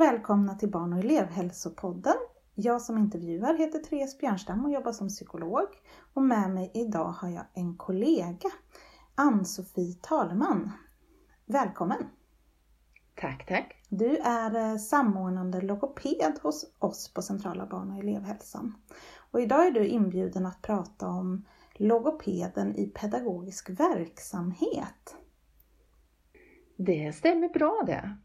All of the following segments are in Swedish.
och välkomna till Barn och elevhälsopodden. Jag som intervjuar heter Therese Björnstam och jobbar som psykolog. Och med mig idag har jag en kollega, Ann-Sofie Talman. Välkommen! Tack, tack! Du är eh, samordnande logoped hos oss på Centrala barn och elevhälsan. Och idag är du inbjuden att prata om logopeden i pedagogisk verksamhet. Det stämmer bra det.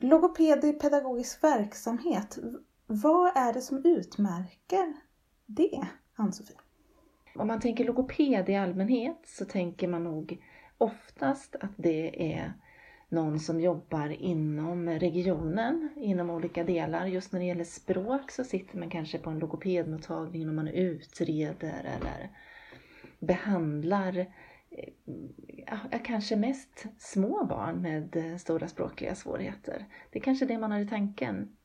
Logoped i pedagogisk verksamhet, vad är det som utmärker det, Ann-Sofie? Om man tänker logoped i allmänhet så tänker man nog oftast att det är någon som jobbar inom regionen, inom olika delar. Just när det gäller språk så sitter man kanske på en logopedmottagning när man utreder eller behandlar ja, kanske mest små barn med eh, stora språkliga svårigheter. Det är kanske det man har i tanken.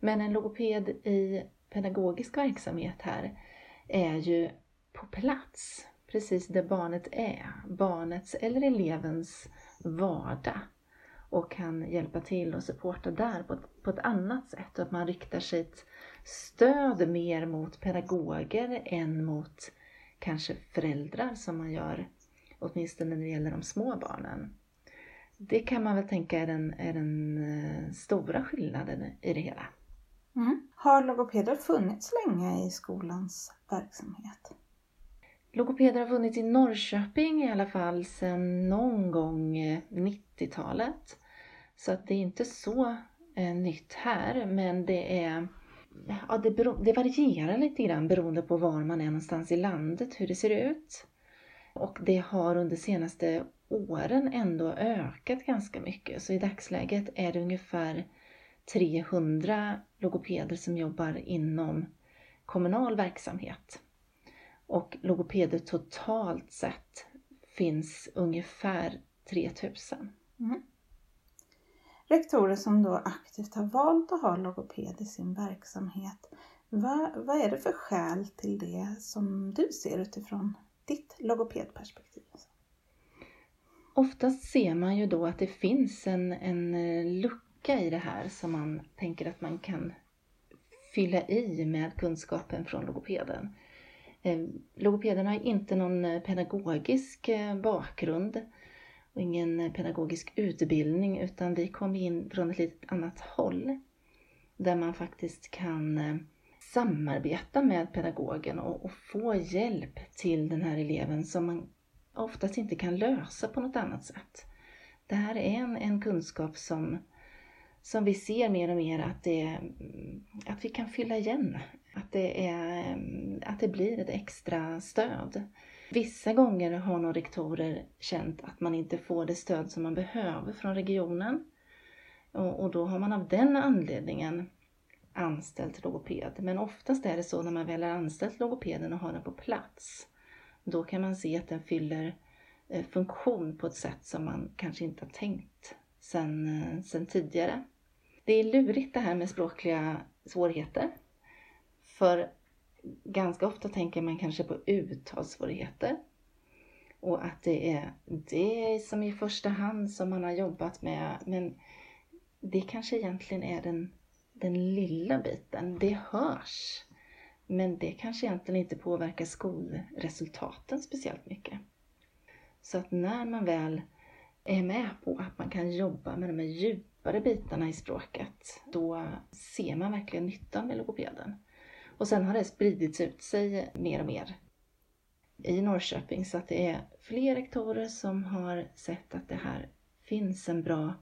Men en logoped i pedagogisk verksamhet här är ju på plats, precis där barnet är. Barnets eller elevens vardag och kan hjälpa till och supporta där på ett, på ett annat sätt. Och att man riktar sitt stöd mer mot pedagoger än mot kanske föräldrar som man gör åtminstone när det gäller de små barnen. Det kan man väl tänka är den, är den eh, stora skillnaden i det hela. Mm. Har logopeder funnits länge i skolans verksamhet? Logopeder har funnits i Norrköping i alla fall sedan någon gång 90-talet. Eh, så att det är inte så eh, nytt här men det är ja, det, det varierar lite grann beroende på var man är någonstans i landet, hur det ser ut. Och det har under senaste åren ändå ökat ganska mycket. Så i dagsläget är det ungefär 300 logopeder som jobbar inom kommunal verksamhet. Och logopeder totalt sett finns ungefär 3000. Mm. Rektorer som då aktivt har valt att ha logoped i sin verksamhet, vad, vad är det för skäl till det som du ser utifrån ditt logopedperspektiv? Oftast ser man ju då att det finns en, en eh, lucka i det här som man tänker att man kan fylla i med kunskapen från logopeden. Eh, logopeden har inte någon eh, pedagogisk bakgrund och ingen pedagogisk utbildning utan vi kom in från ett lite annat håll där man faktiskt kan samarbeta med pedagogen och, och, få hjälp till den här eleven som man oftast inte kan lösa på något annat sätt. Det här är en, en kunskap som, som vi ser mer och mer att, det, att vi kan fylla igen. Att det, är, att det blir ett extra stöd. Vissa gånger har nog rektorer känt att man inte får det stöd som man behöver från regionen. Och, och då har man av den anledningen anställd logoped. Men oftast är det så när man väl har anställt logopeden och har den på plats. Då kan man se att den fyller eh, funktion på ett sätt som man kanske inte har tänkt sen, eh, sen tidigare. Det är lurigt det här med språkliga svårigheter. För ganska ofta tänker man kanske på uttalssvårigheter. Och att det är det som i första hand som man har jobbat med. Men det kanske egentligen är den den lilla biten, det hörs. Men det kanske egentligen inte påverkar skolresultaten speciellt mycket. Så att när man väl är med på att man kan jobba med de här djupare bitarna i språket, då ser man verkligen nyttan med logopeden. Och sen har det spridits ut sig mer och mer i Norrköping så att det är fler rektorer som har sett att det här finns en bra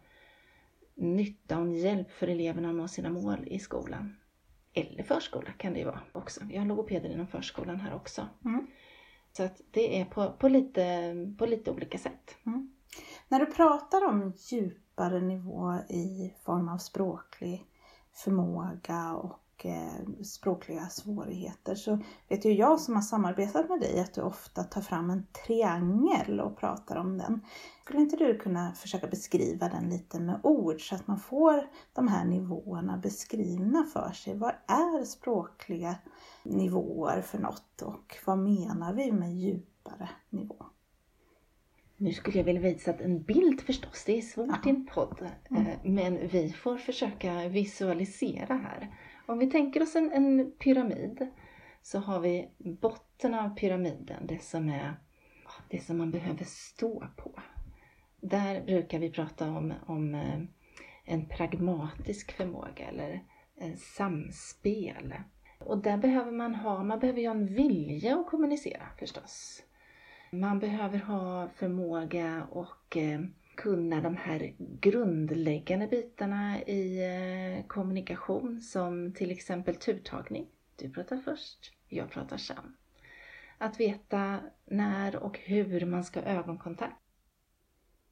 nytta och hjälp för eleverna att nå sina mål i skolan. Eller förskola kan det ju vara också. Vi har logopeder inom förskolan här också. Mm. Så att det är på, på, lite, på lite olika sätt. Mm. När du pratar om djupare nivå i form av språklig förmåga och Eh, språkliga svårigheter så vet ju jag som har samarbetat med dig att du ofta tar fram en triangel och pratar om den. Skulle inte du kunna försöka beskriva den lite med ord så att man får de här nivåerna beskrivna för sig? Vad är språkliga nivåer för något och vad menar vi med djupare nivå? Nu skulle jag vilja visa en bild förstås, det är svårt i en podd. Mm. Eh, Men vi får försöka visualisera här. Om vi tänker oss en, en pyramid så har vi botten av pyramiden, det som är det som man behöver stå på. Där brukar vi prata om, om eh, en pragmatisk förmåga eller eh, samspel. Och där behöver man ha, man behöver ju ha en vilja att kommunicera förstås. Man behöver ha förmåga och eh, kunna de här grundläggande bitarna i eh, kommunikation som till exempel turtagning. Du pratar först, jag pratar sen. Att veta när och hur man ska ha ögonkontakt.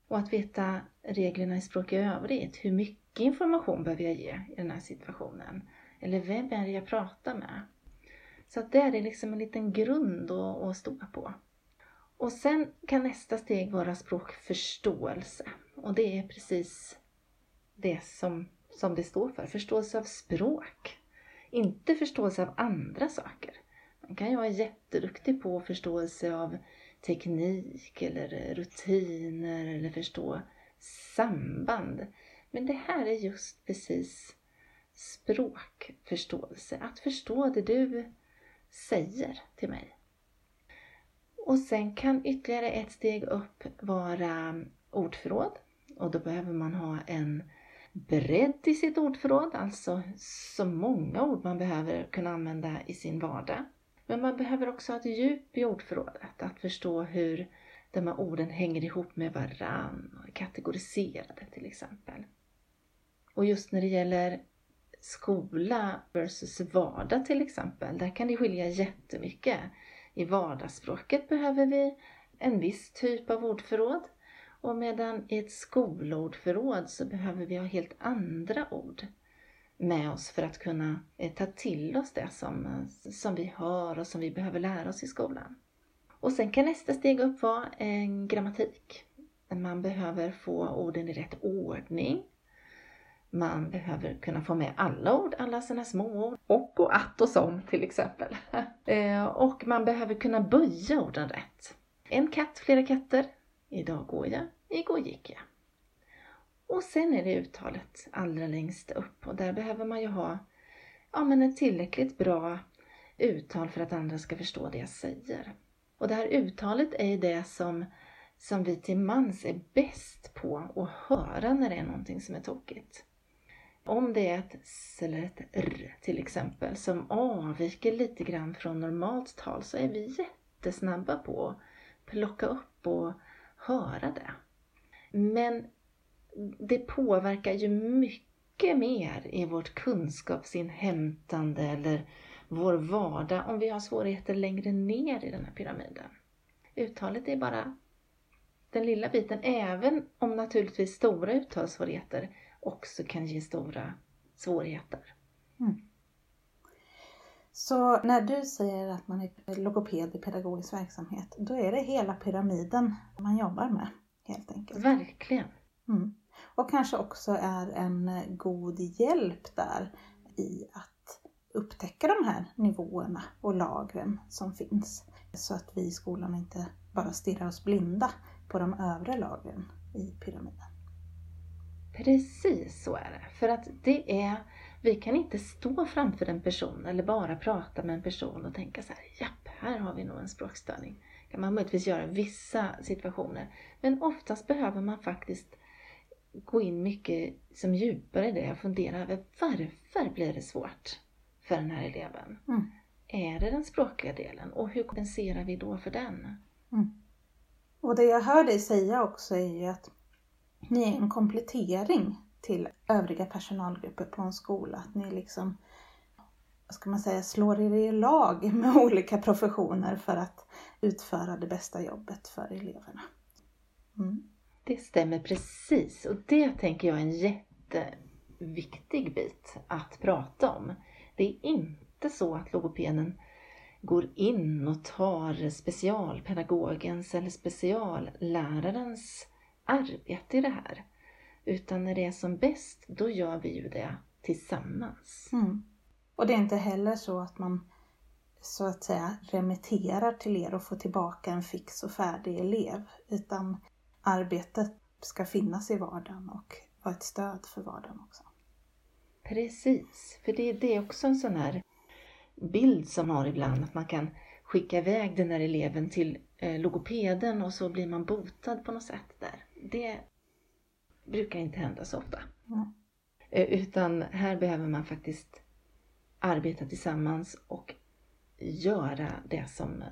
Och att veta reglerna i språk i övrigt. Hur mycket information behöver jag ge i den här situationen? Eller vem är det jag pratar med? Så att det är liksom en liten grund att, att stå på. Och sen kan nästa steg vara språkförståelse. Och det är precis det som, som det står för. Förståelse av språk. Inte förståelse av andra saker. Man kan ju vara jätteduktig på förståelse av teknik eller rutiner eller förstå samband. Men det här är just precis språkförståelse. Att förstå det du säger till mig. Och sen kan ytterligare ett steg upp vara mm, ordförråd. Och då behöver man ha en bredd i sitt ordförråd, alltså så många ord man behöver kunna använda i sin vardag. Men man behöver också ha ett djup i ordförrådet, att förstå hur de här orden hänger ihop med varann och är kategoriserade till exempel. Och just när det gäller skola versus vardag till exempel, där kan det skilja jättemycket. I vardagsspråket behöver vi en viss typ av ordförråd och medan i ett skolordförråd så behöver vi ha helt andra ord med oss för att kunna eh, ta till oss det som, eh, som vi hör och som vi behöver lära oss i skolan. Och sen kan nästa steg upp vara en grammatik. Man behöver få orden i rätt ordning. Man behöver kunna få med alla ord, alla sina små ord. Och och att och som till exempel. Eh, och man behöver kunna böja orden rätt. En katt, flera katter. Idag går jag, igår gick jag. Och sen är det uttalet allra längst upp och där behöver man ju ha ja, men ett tillräckligt bra uttal för att andra ska förstå det jag säger. Och det här uttalet är det som, som vi till mans är bäst på att höra när det är någonting som är tokigt. Om det är ett S eller ett R till exempel som avviker lite grann från normalt tal så är vi jättesnabba på att plocka upp och höra det. Men det påverkar ju mycket mer i vårt kunskapsinhämtande eller vår vardag om vi har svårigheter längre ner i den här pyramiden. Uttalet är bara den lilla biten, även om naturligtvis stora uttalssvårigheter också kan ge stora svårigheter. Mm. Så när du säger att man är logoped i pedagogisk verksamhet, då är det hela pyramiden man jobbar med helt enkelt? Verkligen! Mm. Och kanske också är en god hjälp där i att upptäcka de här nivåerna och lagren som finns. Så att vi i skolan inte bara stirrar oss blinda på de övre lagren i pyramiden. Precis så är det. För att det är, vi kan inte stå framför en person eller bara prata med en person och tänka så här, japp, här har vi nog en språkstörning. kan man möjligtvis göra i vissa situationer. Men oftast behöver man faktiskt gå in mycket som djupare i det och fundera över varför blir det svårt för den här eleven? Mm. Är det den språkliga delen och hur kompenserar vi då för den? Mm. Och det jag hör dig säga också är ju att ni är en komplettering till övriga personalgrupper på en skola. Att ni liksom, vad ska man säga, slår er i lag med olika professioner för att utföra det bästa jobbet för eleverna. Mm. Det stämmer precis och det tänker jag är en jätteviktig bit att prata om. Det är inte så att logopeden går in och tar specialpedagogens eller speciallärarens arbete i det här. Utan när det är som bäst, då gör vi ju det tillsammans. Mm. Och det är inte heller så att man så att säga remitterar till er och får tillbaka en fix och färdig elev. Utan arbetet ska finnas i vardagen och vara ett stöd för vardagen också. Precis, för det, det är också en sån här bild som har ibland, att man kan skicka iväg den här eleven till eh, logopeden och så blir man botad på något sätt där. Det brukar inte hända så ofta. Mm. Utan här behöver man faktiskt arbeta tillsammans och göra det som,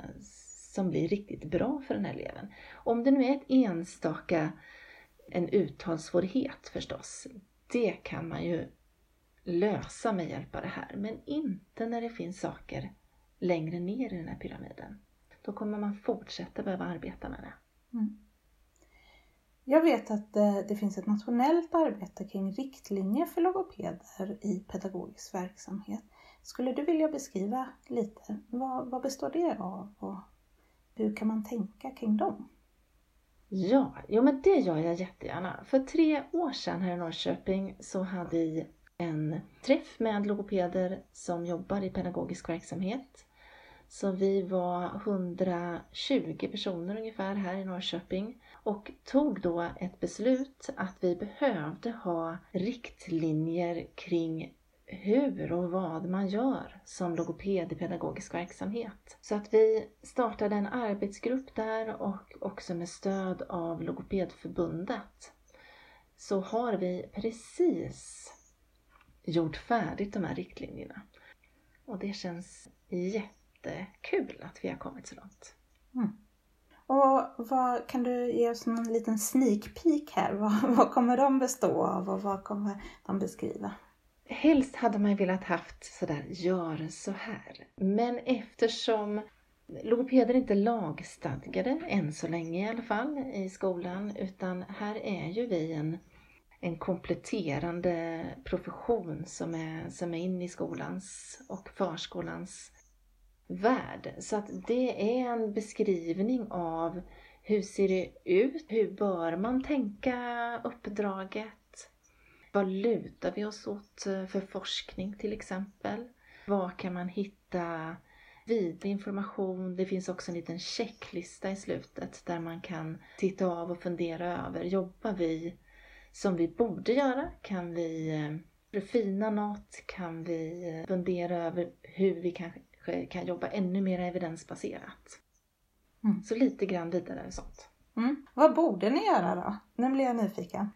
som blir riktigt bra för den här eleven. Om det nu är ett enstaka, en uttalssvårighet förstås, det kan man ju lösa med hjälp av det här. Men inte när det finns saker längre ner i den här pyramiden. Då kommer man fortsätta behöva arbeta med det. Mm. Jag vet att eh, det, finns ett nationellt arbete kring riktlinjer för logopeder i pedagogisk verksamhet. Skulle du vilja beskriva lite, vad, vad består det av och hur kan man tänka kring dem? Ja, jo men det gör jag jättegärna. För tre år sedan här i Norrköping så hade vi en träff med logopeder som jobbar i pedagogisk verksamhet. Så vi var 120 personer ungefär här i Norrköping och tog då ett beslut att vi behövde ha riktlinjer kring hur och vad man gör som logoped i pedagogisk verksamhet. Så att vi startade en arbetsgrupp där och också med stöd av Logopedförbundet så har vi precis gjort färdigt de här riktlinjerna. Och det känns jättekul att vi har kommit så långt. Mm. Och vad, kan du ge oss en liten sneak peek här? Vad, vad kommer de bestå av och vad kommer de beskriva? Helst hade man velat haft sådär, gör så här. Men eftersom logopeder är inte lagstadgade, än så länge i alla fall, i skolan, utan här är ju vi en, en kompletterande profession som är, som är inne i skolans och förskolans värld. Så att det är en beskrivning av hur ser det ut? Hur bör man tänka uppdraget? Vad lutar vi oss åt eh, för forskning till exempel? Var kan man hitta vidare information? Det finns också en liten checklista i slutet där man kan titta av och fundera över. Jobbar vi som vi borde göra? Kan vi eh, förfina något? Kan vi eh, fundera över hur vi kan kanske kan jobba ännu mer evidensbaserat? Mm. Så lite grann vidare sånt. Mm. Vad borde ni göra då? Nu blir jag nyfiken.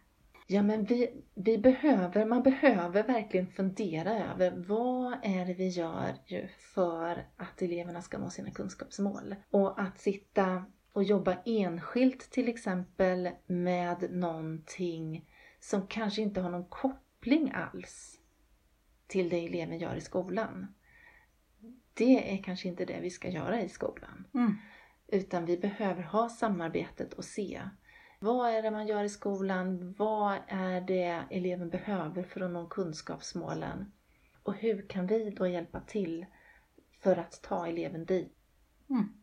Ja, men vi, vi behöver, man behöver verkligen fundera över vad är det vi gör för att eleverna ska nå sina kunskapsmål. Och att sitta och jobba enskilt till exempel med någonting som kanske inte har någon koppling alls till det eleven gör i skolan. Det är kanske inte det vi ska göra i skolan. Mm. Utan vi behöver ha samarbetet och se vad är det man gör i skolan? Vad är det eleven behöver för att nå kunskapsmålen? Och hur kan vi då hjälpa till för att ta eleven dit? Mm.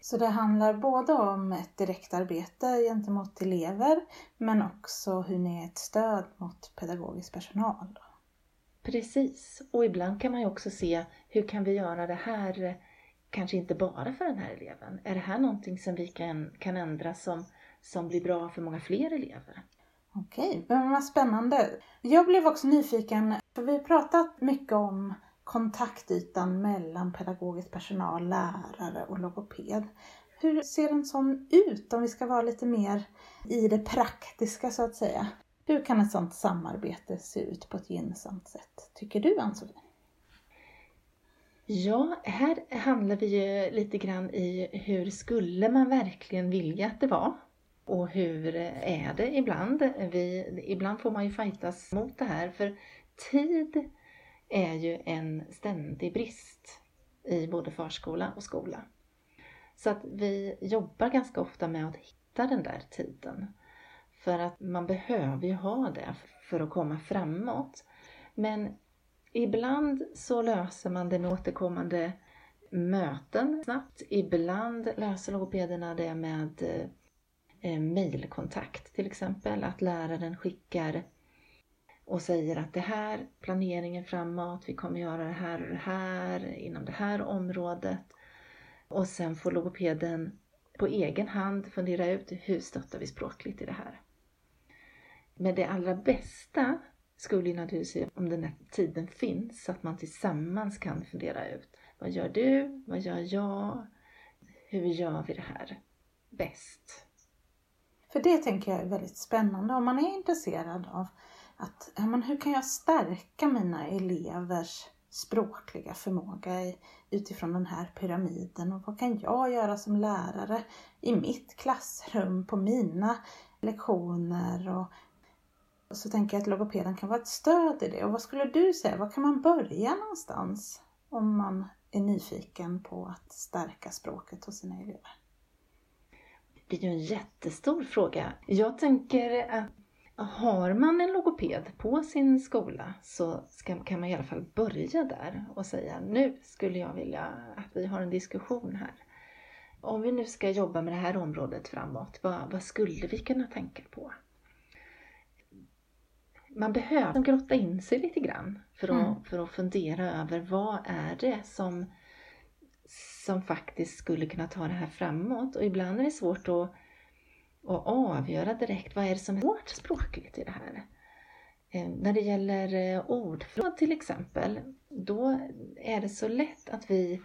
Så det handlar både om ett direktarbete gentemot elever men också hur ni är ett stöd mot pedagogisk personal. Precis, och ibland kan man ju också se hur kan vi göra det här kanske inte bara för den här eleven. Är det här någonting som vi kan, kan ändra som som blir bra för många fler elever. Okej, men vad spännande. Jag blev också nyfiken, för vi har pratat mycket om kontaktytan mellan pedagogisk personal, lärare och logoped. Hur ser en sån ut om vi ska vara lite mer i det praktiska så att säga? Hur kan ett sånt samarbete se ut på ett gynnsamt sätt, tycker du Ann-Sofie? Ja, här handlar vi ju lite grann i hur skulle man verkligen vilja att det var? Och hur är det ibland? Vi, ibland får man ju fightas mot det här för tid är ju en ständig brist i både förskola och skola. Så att vi jobbar ganska ofta med att hitta den där tiden. För att man behöver ju ha det för att komma framåt. Men ibland så löser man det med återkommande möten snabbt. Ibland löser logopederna det med eh, mejlkontakt till exempel. Att läraren skickar och säger att det här planeringen framåt, vi kommer göra det här och det här inom det här området. Och sen får logopeden på egen hand fundera ut hur stöttar vi språkligt i det här. Men det allra bästa skulle naturligtvis, om den här tiden finns, så att man tillsammans kan fundera ut. Vad gör du? Vad gör jag? Hur gör vi det här bäst? För det tänker jag är väldigt spännande om man är intresserad av att, men hur kan jag stärka mina elevers språkliga förmåga i, utifrån den här pyramiden och vad kan jag göra som lärare i mitt klassrum, på mina lektioner och så tänker jag att logopeden kan vara ett stöd i det. Och vad skulle du säga, var kan man börja någonstans om man är nyfiken på att stärka språket hos sina elever? Det är ju en jättestor fråga. Jag tänker att har man en logoped på sin skola så ska, kan man i alla fall börja där och säga nu skulle jag vilja att vi har en diskussion här. Om vi nu ska jobba med det här området framåt, vad, vad skulle vi kunna tänka på? Man behöver grotta in sig lite grann för att, mm. för att fundera över vad är det som, som faktiskt skulle kunna ta det här framåt. Och ibland är det svårt att och avgöra direkt vad är det som är svårt språkligt i det här. Eh, när det gäller eh, ordfrågor till exempel, då är det så lätt att vi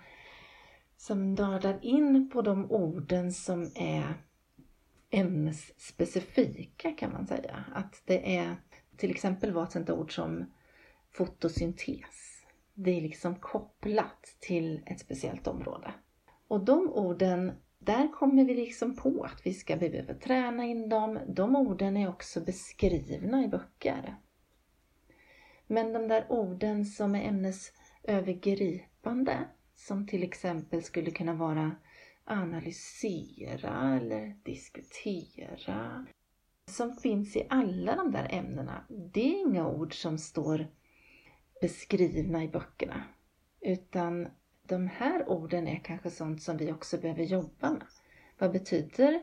som nördar in på de orden som är ämnesspecifika kan man säga. Att det är till exempel var ett sånt ord som fotosyntes. Det är liksom kopplat till ett speciellt område. Och de orden där kommer vi liksom på att vi ska behöva träna in dem. De orden är också beskrivna i böcker. Men de där orden som är ämnesövergripande, som till exempel skulle kunna vara analysera eller diskutera, som finns i alla de där ämnena, det är inga ord som står beskrivna i böckerna. Utan de här orden är kanske sånt som vi också behöver jobba med. Vad betyder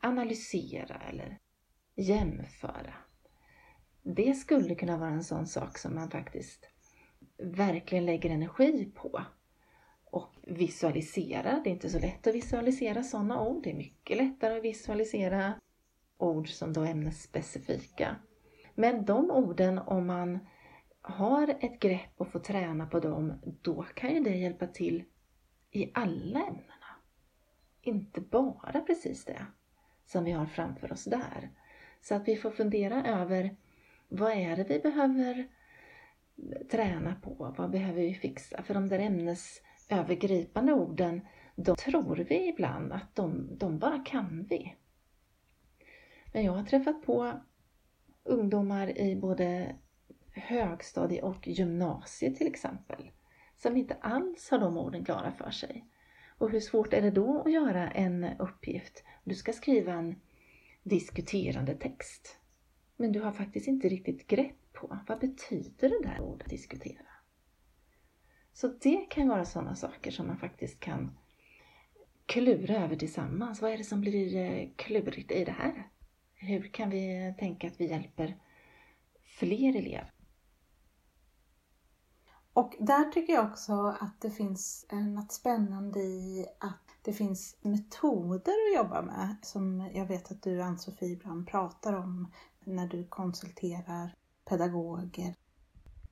analysera eller jämföra? Det skulle kunna vara en sån sak som man faktiskt verkligen lägger energi på och visualisera. Det är inte så lätt att visualisera sådana ord. Det är mycket lättare att visualisera ord som då är ämnesspecifika. Men de orden, om man har ett grepp och får träna på dem, då kan ju det hjälpa till i alla ämnena. Inte bara precis det som vi har framför oss där. Så att vi får fundera över vad är det vi behöver träna på? Vad behöver vi fixa? För de där ämnesövergripande orden, de tror vi ibland att de, de bara kan vi. Men jag har träffat på ungdomar i både högstadie och gymnasie till exempel, som inte alls har de orden klara för sig. Och hur svårt är det då att göra en uppgift? Du ska skriva en diskuterande text. Men du har faktiskt inte riktigt grepp på vad betyder det där ordet diskutera? Så det kan vara sådana saker som man faktiskt kan klura över tillsammans. Vad är det som blir eh, klurigt i det här? Hur kan vi tänka att vi hjälper fler elever? Och där tycker jag också att det finns eh, något spännande i att det finns metoder att jobba med som jag vet att du Ann-Sofie ibland pratar om när du konsulterar pedagoger.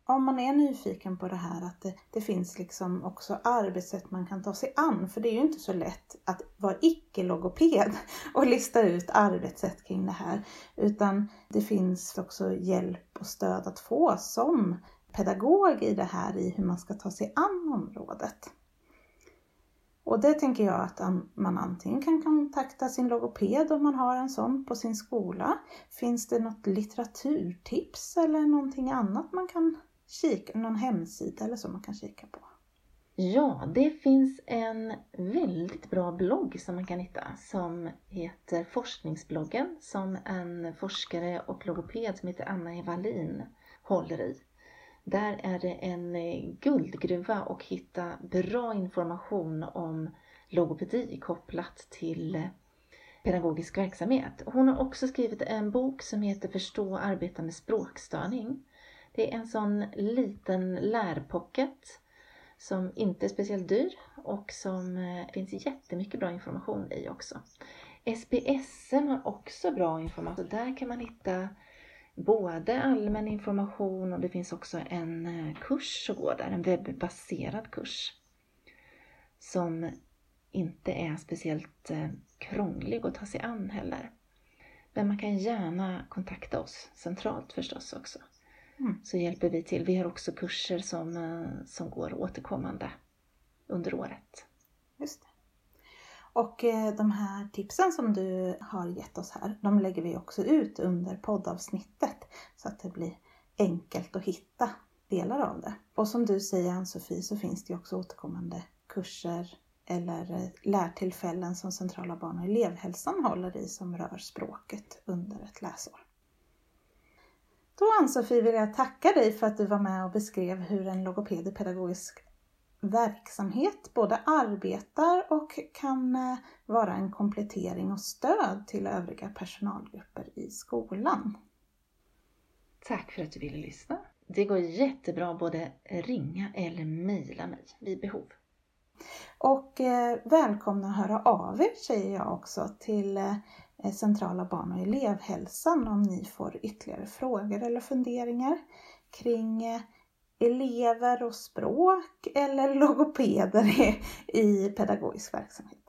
Om man är nyfiken på det här att det, det finns liksom också arbetssätt man kan ta sig an för det är ju inte så lätt att vara icke-logoped och lista ut arbetssätt kring det här utan det finns också hjälp och stöd att få som pedagog i det här i hur man ska ta sig an området. Och det tänker jag att man antingen kan kontakta sin logoped om man har en sån på sin skola. Finns det något litteraturtips eller någonting annat man kan kika, någon hemsida eller så man kan kika på? Ja, det finns en väldigt bra blogg som man kan hitta som heter Forskningsbloggen som en forskare och logoped som heter Anna Evalin håller i. Där är det en guldgruva och hitta bra information om logopedi kopplat till pedagogisk verksamhet. Hon har också skrivit en bok som heter Förstå och arbeta med språkstörning. Det är en sån liten lärpocket som inte är speciellt dyr och som eh, finns jättemycket bra information i också. SPSM har också bra information. Där kan man hitta både allmän information och det finns också en eh, kurs att gå där, en webbaserad kurs. Som inte är speciellt eh, krånglig att ta sig an heller. Men man kan gärna kontakta oss centralt förstås också. Mm. Så hjälper vi till. Vi har också kurser som, eh, som går återkommande under året. Just det. Och eh, de här tipsen som du har gett oss här, de lägger vi också ut under poddavsnittet så att det blir enkelt att hitta delar av det. Och som du säger Ann-Sofie så finns det också återkommande kurser eller eh, lärtillfällen som Centrala barn och elevhälsan håller i som rör språket under ett läsår. Då Ann-Sofie vill jag tacka dig för att du var med och beskrev hur en logoped i pedagogisk verksamhet både arbetar och kan eh, vara en komplettering och stöd till övriga personalgrupper i skolan. Tack för att du ville lyssna. Det går jättebra både ringa eller mejla mig vid behov. Och eh, välkomna att höra av er säger jag också till eh, Eh, centrala barn och elevhälsan om ni får ytterligare frågor eller funderingar kring eh, elever och språk eller logopeder i pedagogisk verksamhet.